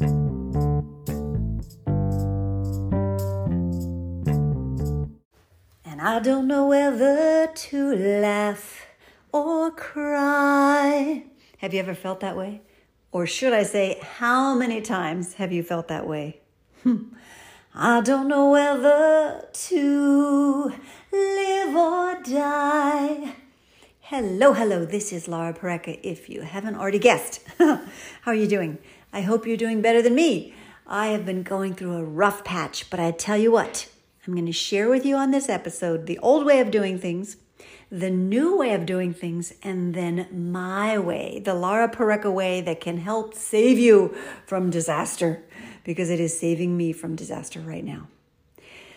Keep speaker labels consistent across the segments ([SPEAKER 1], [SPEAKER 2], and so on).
[SPEAKER 1] And I don't know whether to laugh or cry. Have you ever felt that way? Or should I say, how many times have you felt that way? I don't know whether to live or die. Hello, hello, this is Laura Pareca, if you haven't already guessed. How are you doing? I hope you're doing better than me. I have been going through a rough patch, but I tell you what, I'm going to share with you on this episode the old way of doing things, the new way of doing things, and then my way, the Laura Pareca way that can help save you from disaster because it is saving me from disaster right now.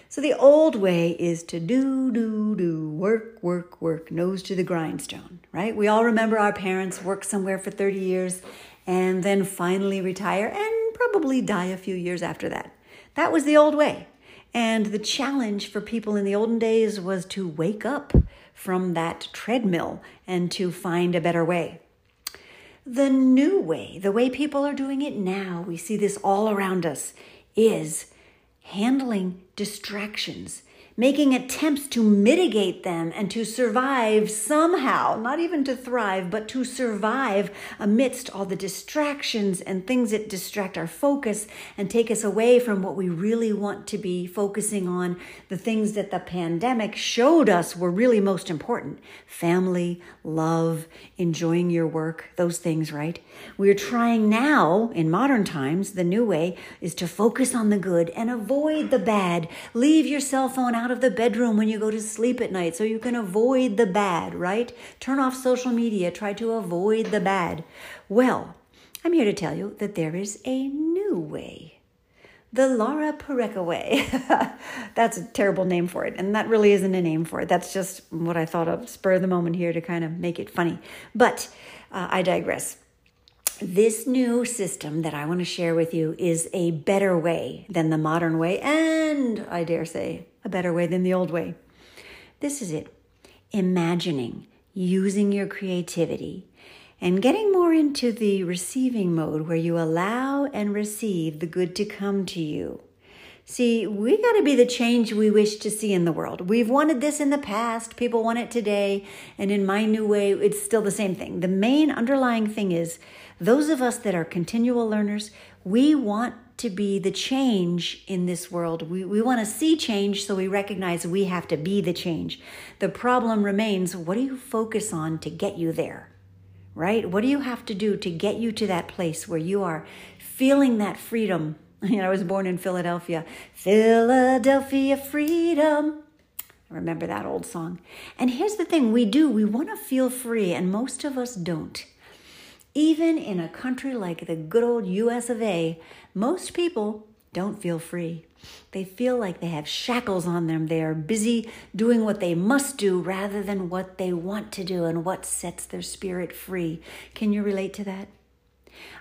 [SPEAKER 1] So the old way is to do, do, do, work, work, work, nose to the grindstone, right? We all remember our parents worked somewhere for 30 years and then finally retire and probably die a few years after that. That was the old way. And the challenge for people in the olden days was to wake up from that treadmill and to find a better way. The new way, the way people are doing it now, we see this all around us, is handling distractions making attempts to mitigate them and to survive somehow, not even to thrive, but to survive amidst all the distractions and things that distract our focus and take us away from what we really want to be focusing on, the things that the pandemic showed us were really most important family, love, enjoying your work, those things, right? We're trying now, in modern times, the new way is to focus on the good and avoid the bad. Leave your cell phone out out of the bedroom when you go to sleep at night so you can avoid the bad, right? Turn off social media, try to avoid the bad. Well, I'm here to tell you that there is a new way. The Laura Pareca way. That's a terrible name for it, and that really isn't a name for it. That's just what I thought of spur of the moment here to kind of make it funny. But uh, I digress. This new system that I want to share with you is a better way than the modern way, and I dare say, a better way than the old way. This is it imagining, using your creativity, and getting more into the receiving mode where you allow and receive the good to come to you. See, we got to be the change we wish to see in the world. We've wanted this in the past, people want it today, and in my new way, it's still the same thing. The main underlying thing is those of us that are continual learners, we want to be the change in this world. We, we want to see change, so we recognize we have to be the change. The problem remains what do you focus on to get you there? Right? What do you have to do to get you to that place where you are feeling that freedom? You know, I was born in Philadelphia. Philadelphia freedom. I remember that old song. And here's the thing we do, we want to feel free, and most of us don't. Even in a country like the good old US of A, most people don't feel free. They feel like they have shackles on them. They are busy doing what they must do rather than what they want to do and what sets their spirit free. Can you relate to that?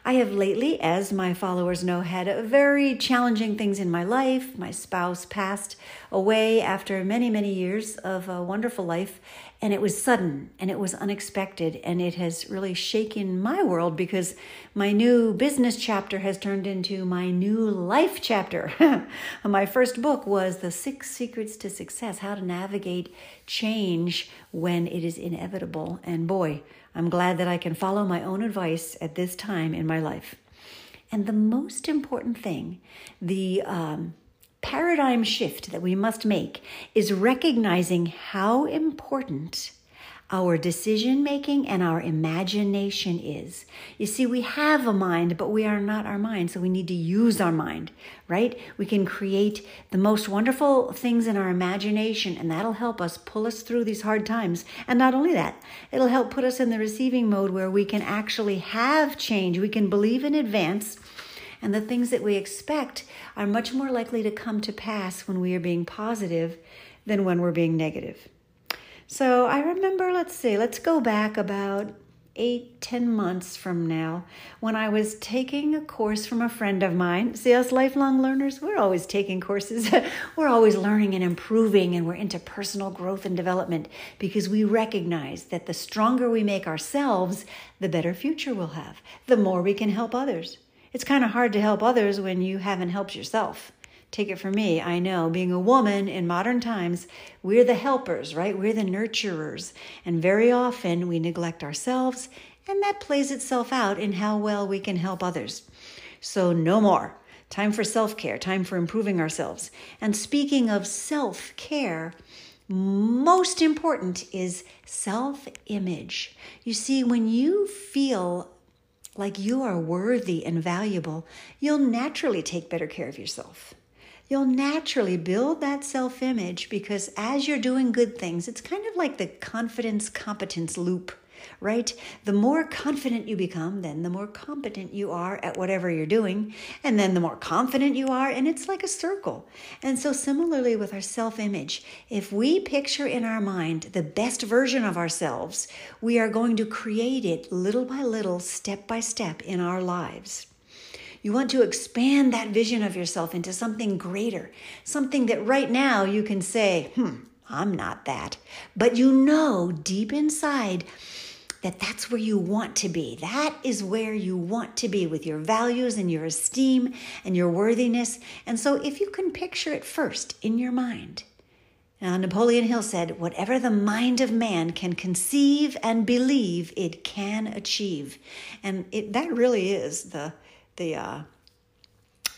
[SPEAKER 1] I have lately, as my followers know, had very challenging things in my life. My spouse passed away after many, many years of a wonderful life, and it was sudden and it was unexpected, and it has really shaken my world because my new business chapter has turned into my new life chapter. my first book was The Six Secrets to Success How to Navigate Change When It Is Inevitable. And boy, I'm glad that I can follow my own advice at this time in my life. And the most important thing, the um, paradigm shift that we must make, is recognizing how important our decision making and our imagination is. You see, we have a mind, but we are not our mind, so we need to use our mind, right? We can create the most wonderful things in our imagination, and that'll help us pull us through these hard times. And not only that, it'll help put us in the receiving mode where we can actually have change. We can believe in advance. And the things that we expect are much more likely to come to pass when we are being positive than when we're being negative. So I remember, let's see, let's go back about eight, ten months from now when I was taking a course from a friend of mine. See, us lifelong learners, we're always taking courses. we're always learning and improving, and we're into personal growth and development because we recognize that the stronger we make ourselves, the better future we'll have, the more we can help others. It's kind of hard to help others when you haven't helped yourself. Take it from me, I know, being a woman in modern times, we're the helpers, right? We're the nurturers. And very often we neglect ourselves, and that plays itself out in how well we can help others. So, no more. Time for self care, time for improving ourselves. And speaking of self care, most important is self image. You see, when you feel like you are worthy and valuable, you'll naturally take better care of yourself. You'll naturally build that self image because as you're doing good things, it's kind of like the confidence competence loop, right? The more confident you become, then the more competent you are at whatever you're doing. And then the more confident you are, and it's like a circle. And so, similarly with our self image, if we picture in our mind the best version of ourselves, we are going to create it little by little, step by step in our lives. You want to expand that vision of yourself into something greater, something that right now you can say, hmm, I'm not that. But you know deep inside that that's where you want to be. That is where you want to be with your values and your esteem and your worthiness. And so if you can picture it first in your mind, now, Napoleon Hill said, Whatever the mind of man can conceive and believe, it can achieve. And it, that really is the the uh,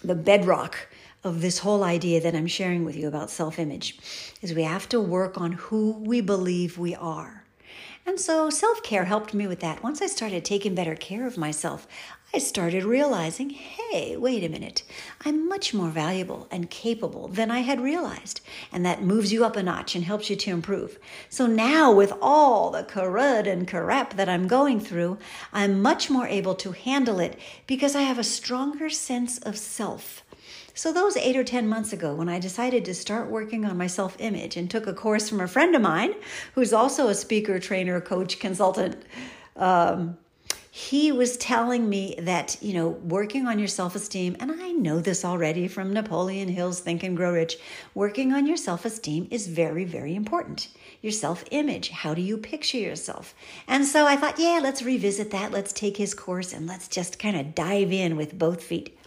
[SPEAKER 1] the bedrock of this whole idea that I'm sharing with you about self image is we have to work on who we believe we are. And so self care helped me with that. Once I started taking better care of myself, I started realizing hey, wait a minute, I'm much more valuable and capable than I had realized. And that moves you up a notch and helps you to improve. So now, with all the crud and crap that I'm going through, I'm much more able to handle it because I have a stronger sense of self. So, those eight or 10 months ago, when I decided to start working on my self image and took a course from a friend of mine who's also a speaker, trainer, coach, consultant, um, he was telling me that, you know, working on your self esteem, and I know this already from Napoleon Hill's Think and Grow Rich, working on your self esteem is very, very important. Your self image, how do you picture yourself? And so I thought, yeah, let's revisit that. Let's take his course and let's just kind of dive in with both feet,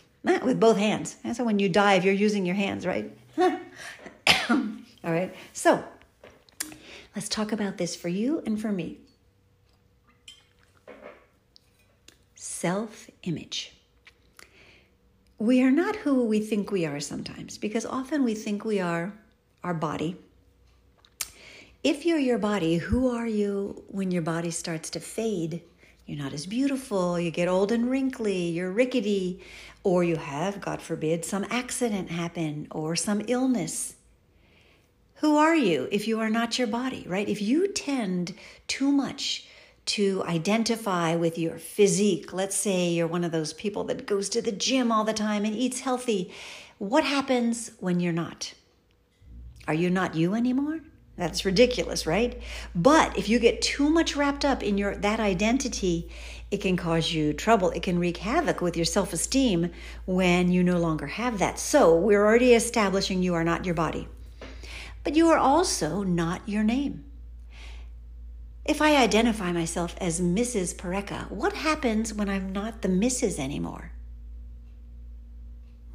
[SPEAKER 1] with both hands. And so when you dive, you're using your hands, right? All right, so let's talk about this for you and for me. self image. We are not who we think we are sometimes because often we think we are our body. If you're your body, who are you when your body starts to fade? You're not as beautiful, you get old and wrinkly, you're rickety, or you have, God forbid, some accident happen or some illness. Who are you if you are not your body, right? If you tend too much to identify with your physique. Let's say you're one of those people that goes to the gym all the time and eats healthy. What happens when you're not? Are you not you anymore? That's ridiculous, right? But if you get too much wrapped up in your that identity, it can cause you trouble. It can wreak havoc with your self-esteem when you no longer have that. So, we're already establishing you are not your body. But you are also not your name. If I identify myself as Mrs. Pareca, what happens when I'm not the Mrs. anymore?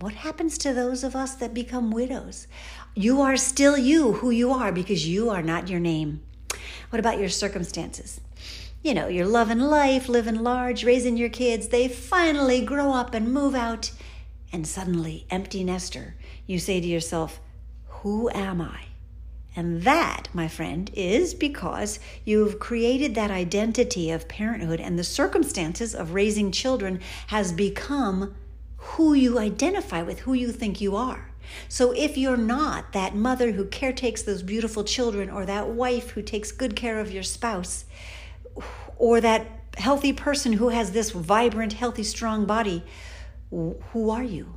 [SPEAKER 1] What happens to those of us that become widows? You are still you, who you are, because you are not your name. What about your circumstances? You know, you're loving life, living large, raising your kids. They finally grow up and move out, and suddenly, empty nester, you say to yourself, Who am I? And that, my friend, is because you've created that identity of parenthood and the circumstances of raising children has become who you identify with, who you think you are. So if you're not that mother who caretakes those beautiful children, or that wife who takes good care of your spouse, or that healthy person who has this vibrant, healthy, strong body, who are you?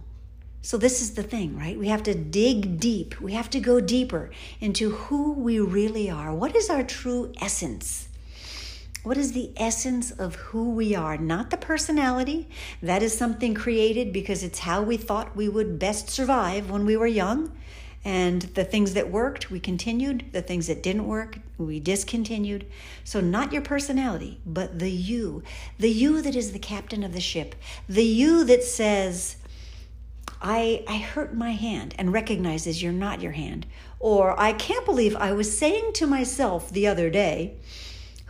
[SPEAKER 1] So, this is the thing, right? We have to dig deep. We have to go deeper into who we really are. What is our true essence? What is the essence of who we are? Not the personality. That is something created because it's how we thought we would best survive when we were young. And the things that worked, we continued. The things that didn't work, we discontinued. So, not your personality, but the you. The you that is the captain of the ship. The you that says, I, I hurt my hand and recognizes you're not your hand. Or, I can't believe I was saying to myself the other day,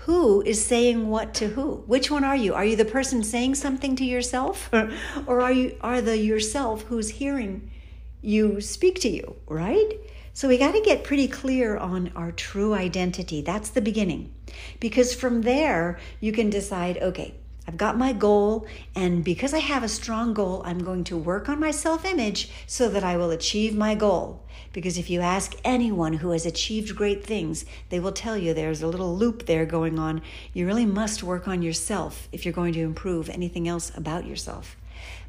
[SPEAKER 1] who is saying what to who which one are you are you the person saying something to yourself or are you are the yourself who's hearing you speak to you, right? So we got to get pretty clear on our true identity. That's the beginning. Because from there, you can decide okay, I've got my goal, and because I have a strong goal, I'm going to work on my self image so that I will achieve my goal. Because if you ask anyone who has achieved great things, they will tell you there's a little loop there going on. You really must work on yourself if you're going to improve anything else about yourself.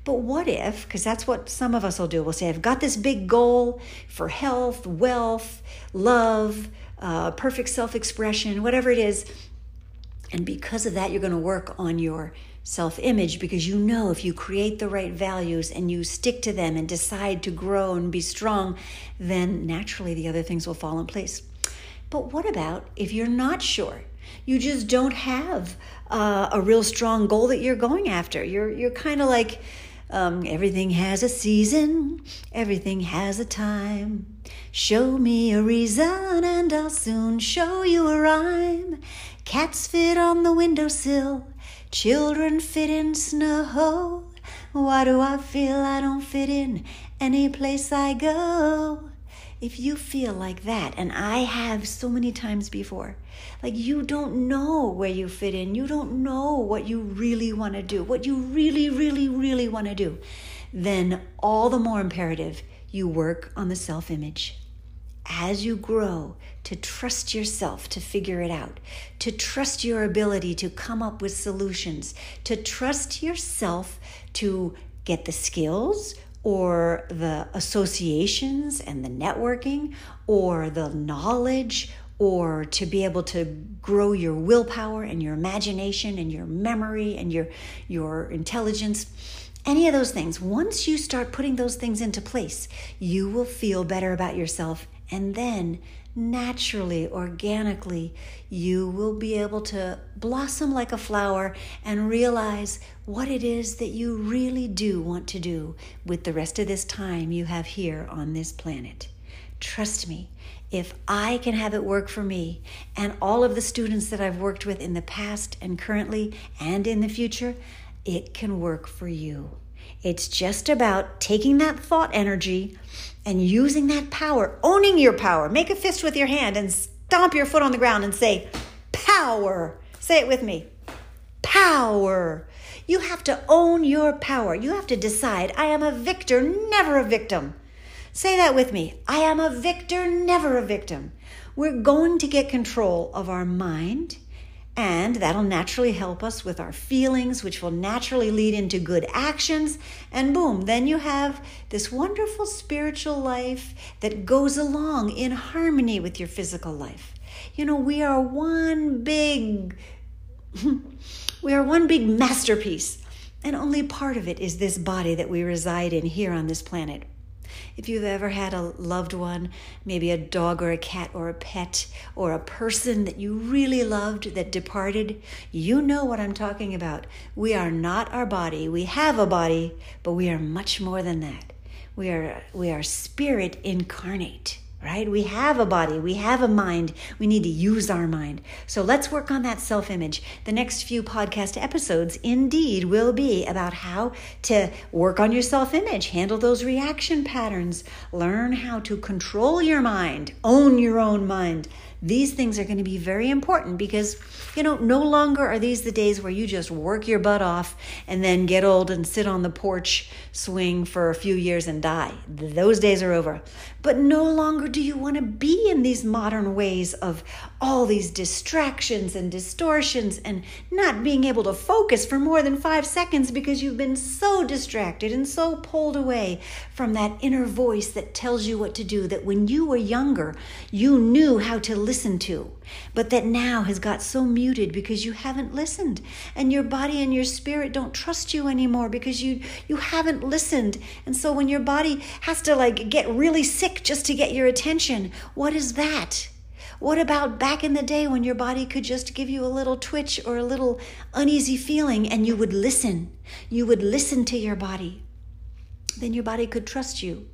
[SPEAKER 1] But what if, because that's what some of us will do, we'll say, I've got this big goal for health, wealth, love, uh, perfect self expression, whatever it is. And because of that, you're going to work on your self image because you know if you create the right values and you stick to them and decide to grow and be strong, then naturally the other things will fall in place. But what about if you're not sure? You just don't have uh, a real strong goal that you're going after. You're you're kind of like um, everything has a season, everything has a time. Show me a reason, and I'll soon show you a rhyme. Cats fit on the windowsill, children fit in snow. Why do I feel I don't fit in any place I go? If you feel like that, and I have so many times before, like you don't know where you fit in, you don't know what you really want to do, what you really, really, really want to do, then all the more imperative you work on the self image. As you grow, to trust yourself to figure it out, to trust your ability to come up with solutions, to trust yourself to get the skills, or the associations and the networking or the knowledge or to be able to grow your willpower and your imagination and your memory and your your intelligence any of those things. Once you start putting those things into place you will feel better about yourself and then naturally, organically, you will be able to blossom like a flower and realize what it is that you really do want to do with the rest of this time you have here on this planet. Trust me, if I can have it work for me and all of the students that I've worked with in the past and currently and in the future, it can work for you. It's just about taking that thought energy and using that power, owning your power. Make a fist with your hand and stomp your foot on the ground and say, Power. Say it with me. Power. You have to own your power. You have to decide, I am a victor, never a victim. Say that with me. I am a victor, never a victim. We're going to get control of our mind and that'll naturally help us with our feelings, which will naturally lead into good actions. And boom, then you have this wonderful spiritual life that goes along in harmony with your physical life. You know, we are one big, we are one big masterpiece. And only part of it is this body that we reside in here on this planet. If you've ever had a loved one, maybe a dog or a cat or a pet or a person that you really loved that departed, you know what I'm talking about. We are not our body. We have a body, but we are much more than that. We are, we are spirit incarnate right? We have a body, we have a mind, we need to use our mind. So let's work on that self image. The next few podcast episodes, indeed, will be about how to work on your self image, handle those reaction patterns, learn how to control your mind, own your own mind. These things are going to be very important because, you know, no longer are these the days where you just work your butt off and then get old and sit on the porch swing for a few years and die. Those days are over. But no longer do you want to be in these modern ways of all these distractions and distortions and not being able to focus for more than five seconds because you've been so distracted and so pulled away from that inner voice that tells you what to do. That when you were younger, you knew how to listen to, but that now has got so muted because you haven't listened and your body and your spirit don't trust you anymore because you you haven't listened. And so when your body has to like get really sick just to get your attention, what is that? What about back in the day when your body could just give you a little twitch or a little uneasy feeling and you would listen? You would listen to your body. Then your body could trust you.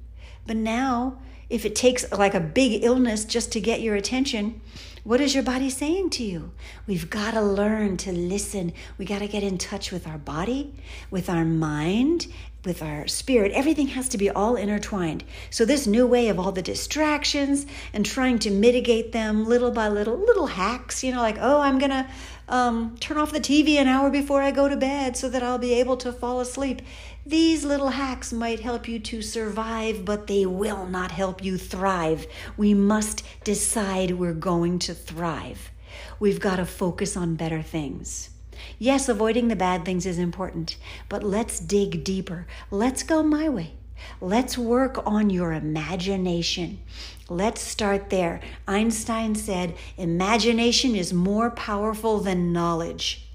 [SPEAKER 1] But now, if it takes like a big illness just to get your attention, what is your body saying to you? We've got to learn to listen. We got to get in touch with our body, with our mind, with our spirit, everything has to be all intertwined. So, this new way of all the distractions and trying to mitigate them little by little, little hacks, you know, like, oh, I'm going to um, turn off the TV an hour before I go to bed so that I'll be able to fall asleep. These little hacks might help you to survive, but they will not help you thrive. We must decide we're going to thrive. We've got to focus on better things. Yes, avoiding the bad things is important, but let's dig deeper. Let's go my way. Let's work on your imagination. Let's start there. Einstein said, Imagination is more powerful than knowledge.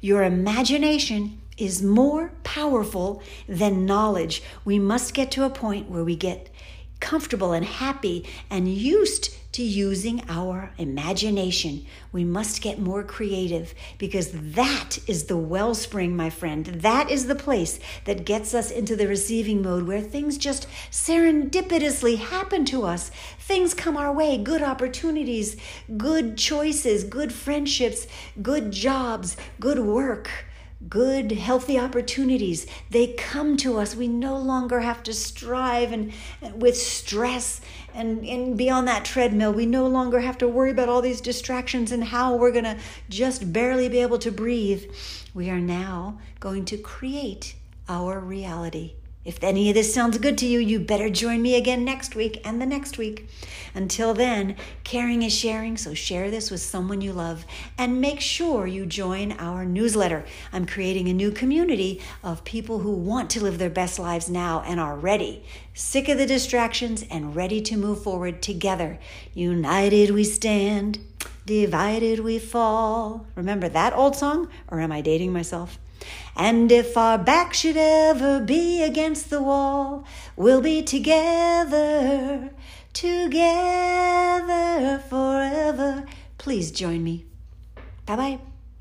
[SPEAKER 1] Your imagination is more powerful than knowledge. We must get to a point where we get comfortable and happy and used to using our imagination. We must get more creative because that is the wellspring, my friend. That is the place that gets us into the receiving mode where things just serendipitously happen to us. Things come our way, good opportunities, good choices, good friendships, good jobs, good work good, healthy opportunities. They come to us. We no longer have to strive and, and, with stress and, and be on that treadmill. We no longer have to worry about all these distractions and how we're going to just barely be able to breathe. We are now going to create our reality. If any of this sounds good to you, you better join me again next week and the next week. Until then, caring is sharing, so share this with someone you love and make sure you join our newsletter. I'm creating a new community of people who want to live their best lives now and are ready, sick of the distractions and ready to move forward together. United we stand, divided we fall. Remember that old song, or am I dating myself? And if our back should ever be against the wall, we'll be together, together forever. Please join me. Bye bye.